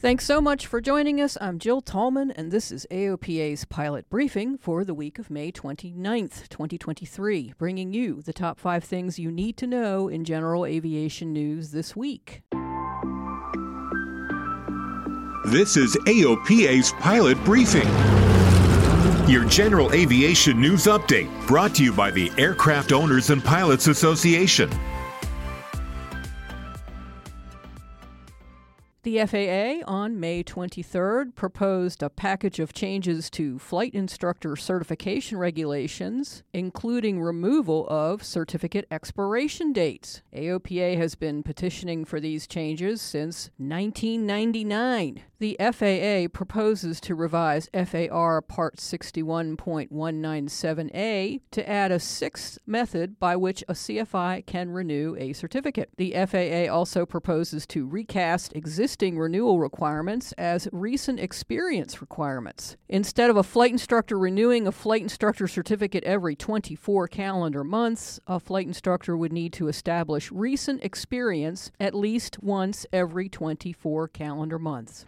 Thanks so much for joining us. I'm Jill Tallman, and this is AOPA's pilot briefing for the week of May 29th, 2023, bringing you the top five things you need to know in general aviation news this week. This is AOPA's pilot briefing. Your general aviation news update brought to you by the Aircraft Owners and Pilots Association. The FAA on May 23rd proposed a package of changes to flight instructor certification regulations, including removal of certificate expiration dates. AOPA has been petitioning for these changes since 1999. The FAA proposes to revise FAR Part 61.197A to add a sixth method by which a CFI can renew a certificate. The FAA also proposes to recast existing renewal requirements as recent experience requirements. Instead of a flight instructor renewing a flight instructor certificate every 24 calendar months, a flight instructor would need to establish recent experience at least once every 24 calendar months.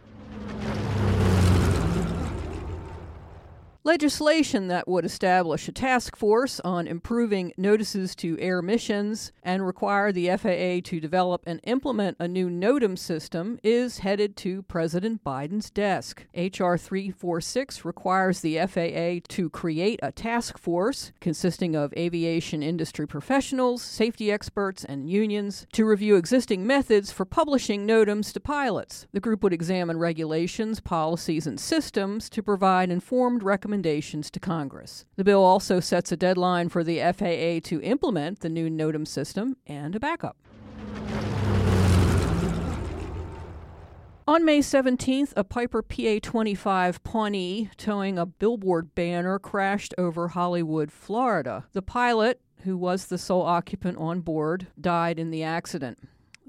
Legislation that would establish a task force on improving notices to air missions and require the FAA to develop and implement a new NOTAM system is headed to President Biden's desk. H.R. 346 requires the FAA to create a task force consisting of aviation industry professionals, safety experts, and unions to review existing methods for publishing NOTAMs to pilots. The group would examine regulations, policies, and systems to provide informed recommendations recommendations to Congress. The bill also sets a deadline for the FAA to implement the new NOTAM system and a backup. On May 17th, a Piper PA 25 Pawnee towing a billboard banner crashed over Hollywood, Florida. The pilot, who was the sole occupant on board, died in the accident.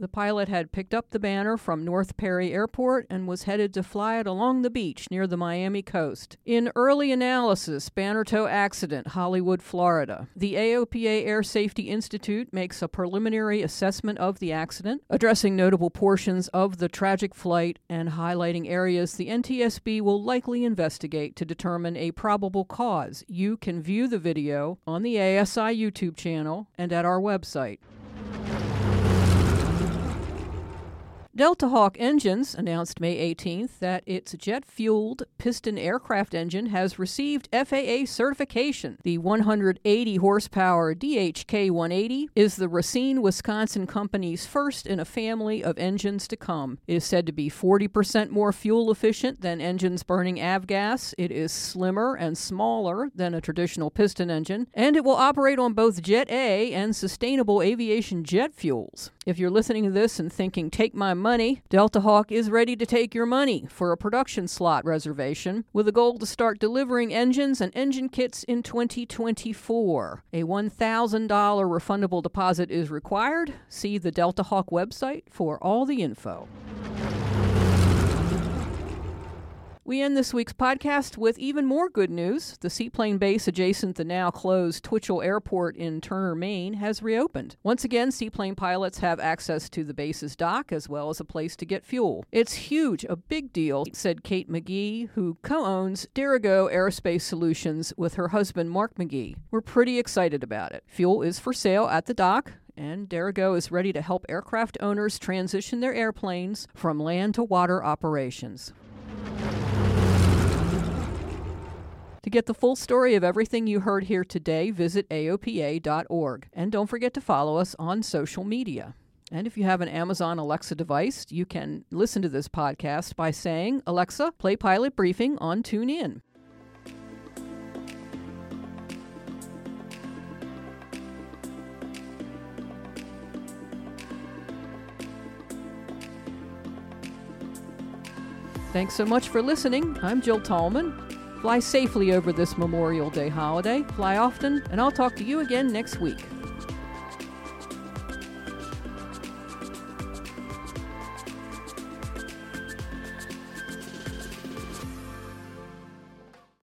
The pilot had picked up the banner from North Perry Airport and was headed to fly it along the beach near the Miami coast. In early analysis, banner tow accident, Hollywood, Florida. The AOPA Air Safety Institute makes a preliminary assessment of the accident, addressing notable portions of the tragic flight and highlighting areas the NTSB will likely investigate to determine a probable cause. You can view the video on the ASI YouTube channel and at our website. DeltaHawk Engines announced May 18th that its jet fueled piston aircraft engine has received FAA certification. The 180 horsepower DHK 180 is the Racine, Wisconsin company's first in a family of engines to come. It is said to be 40% more fuel efficient than engines burning avgas. It is slimmer and smaller than a traditional piston engine, and it will operate on both Jet A and sustainable aviation jet fuels. If you're listening to this and thinking, take my money, DeltaHawk is ready to take your money for a production slot reservation with a goal to start delivering engines and engine kits in 2024. A $1,000 refundable deposit is required. See the DeltaHawk website for all the info. We end this week's podcast with even more good news. The seaplane base adjacent the now closed Twitchell Airport in Turner, Maine has reopened. Once again, seaplane pilots have access to the base's dock as well as a place to get fuel. It's huge, a big deal, said Kate McGee, who co owns Dirigo Aerospace Solutions with her husband Mark McGee. We're pretty excited about it. Fuel is for sale at the dock and Dirigo is ready to help aircraft owners transition their airplanes from land to water operations. To get the full story of everything you heard here today, visit AOPA.org. And don't forget to follow us on social media. And if you have an Amazon Alexa device, you can listen to this podcast by saying, Alexa, play Pilot Briefing on TuneIn. Thanks so much for listening. I'm Jill Tallman. Fly safely over this Memorial Day holiday. Fly often, and I'll talk to you again next week.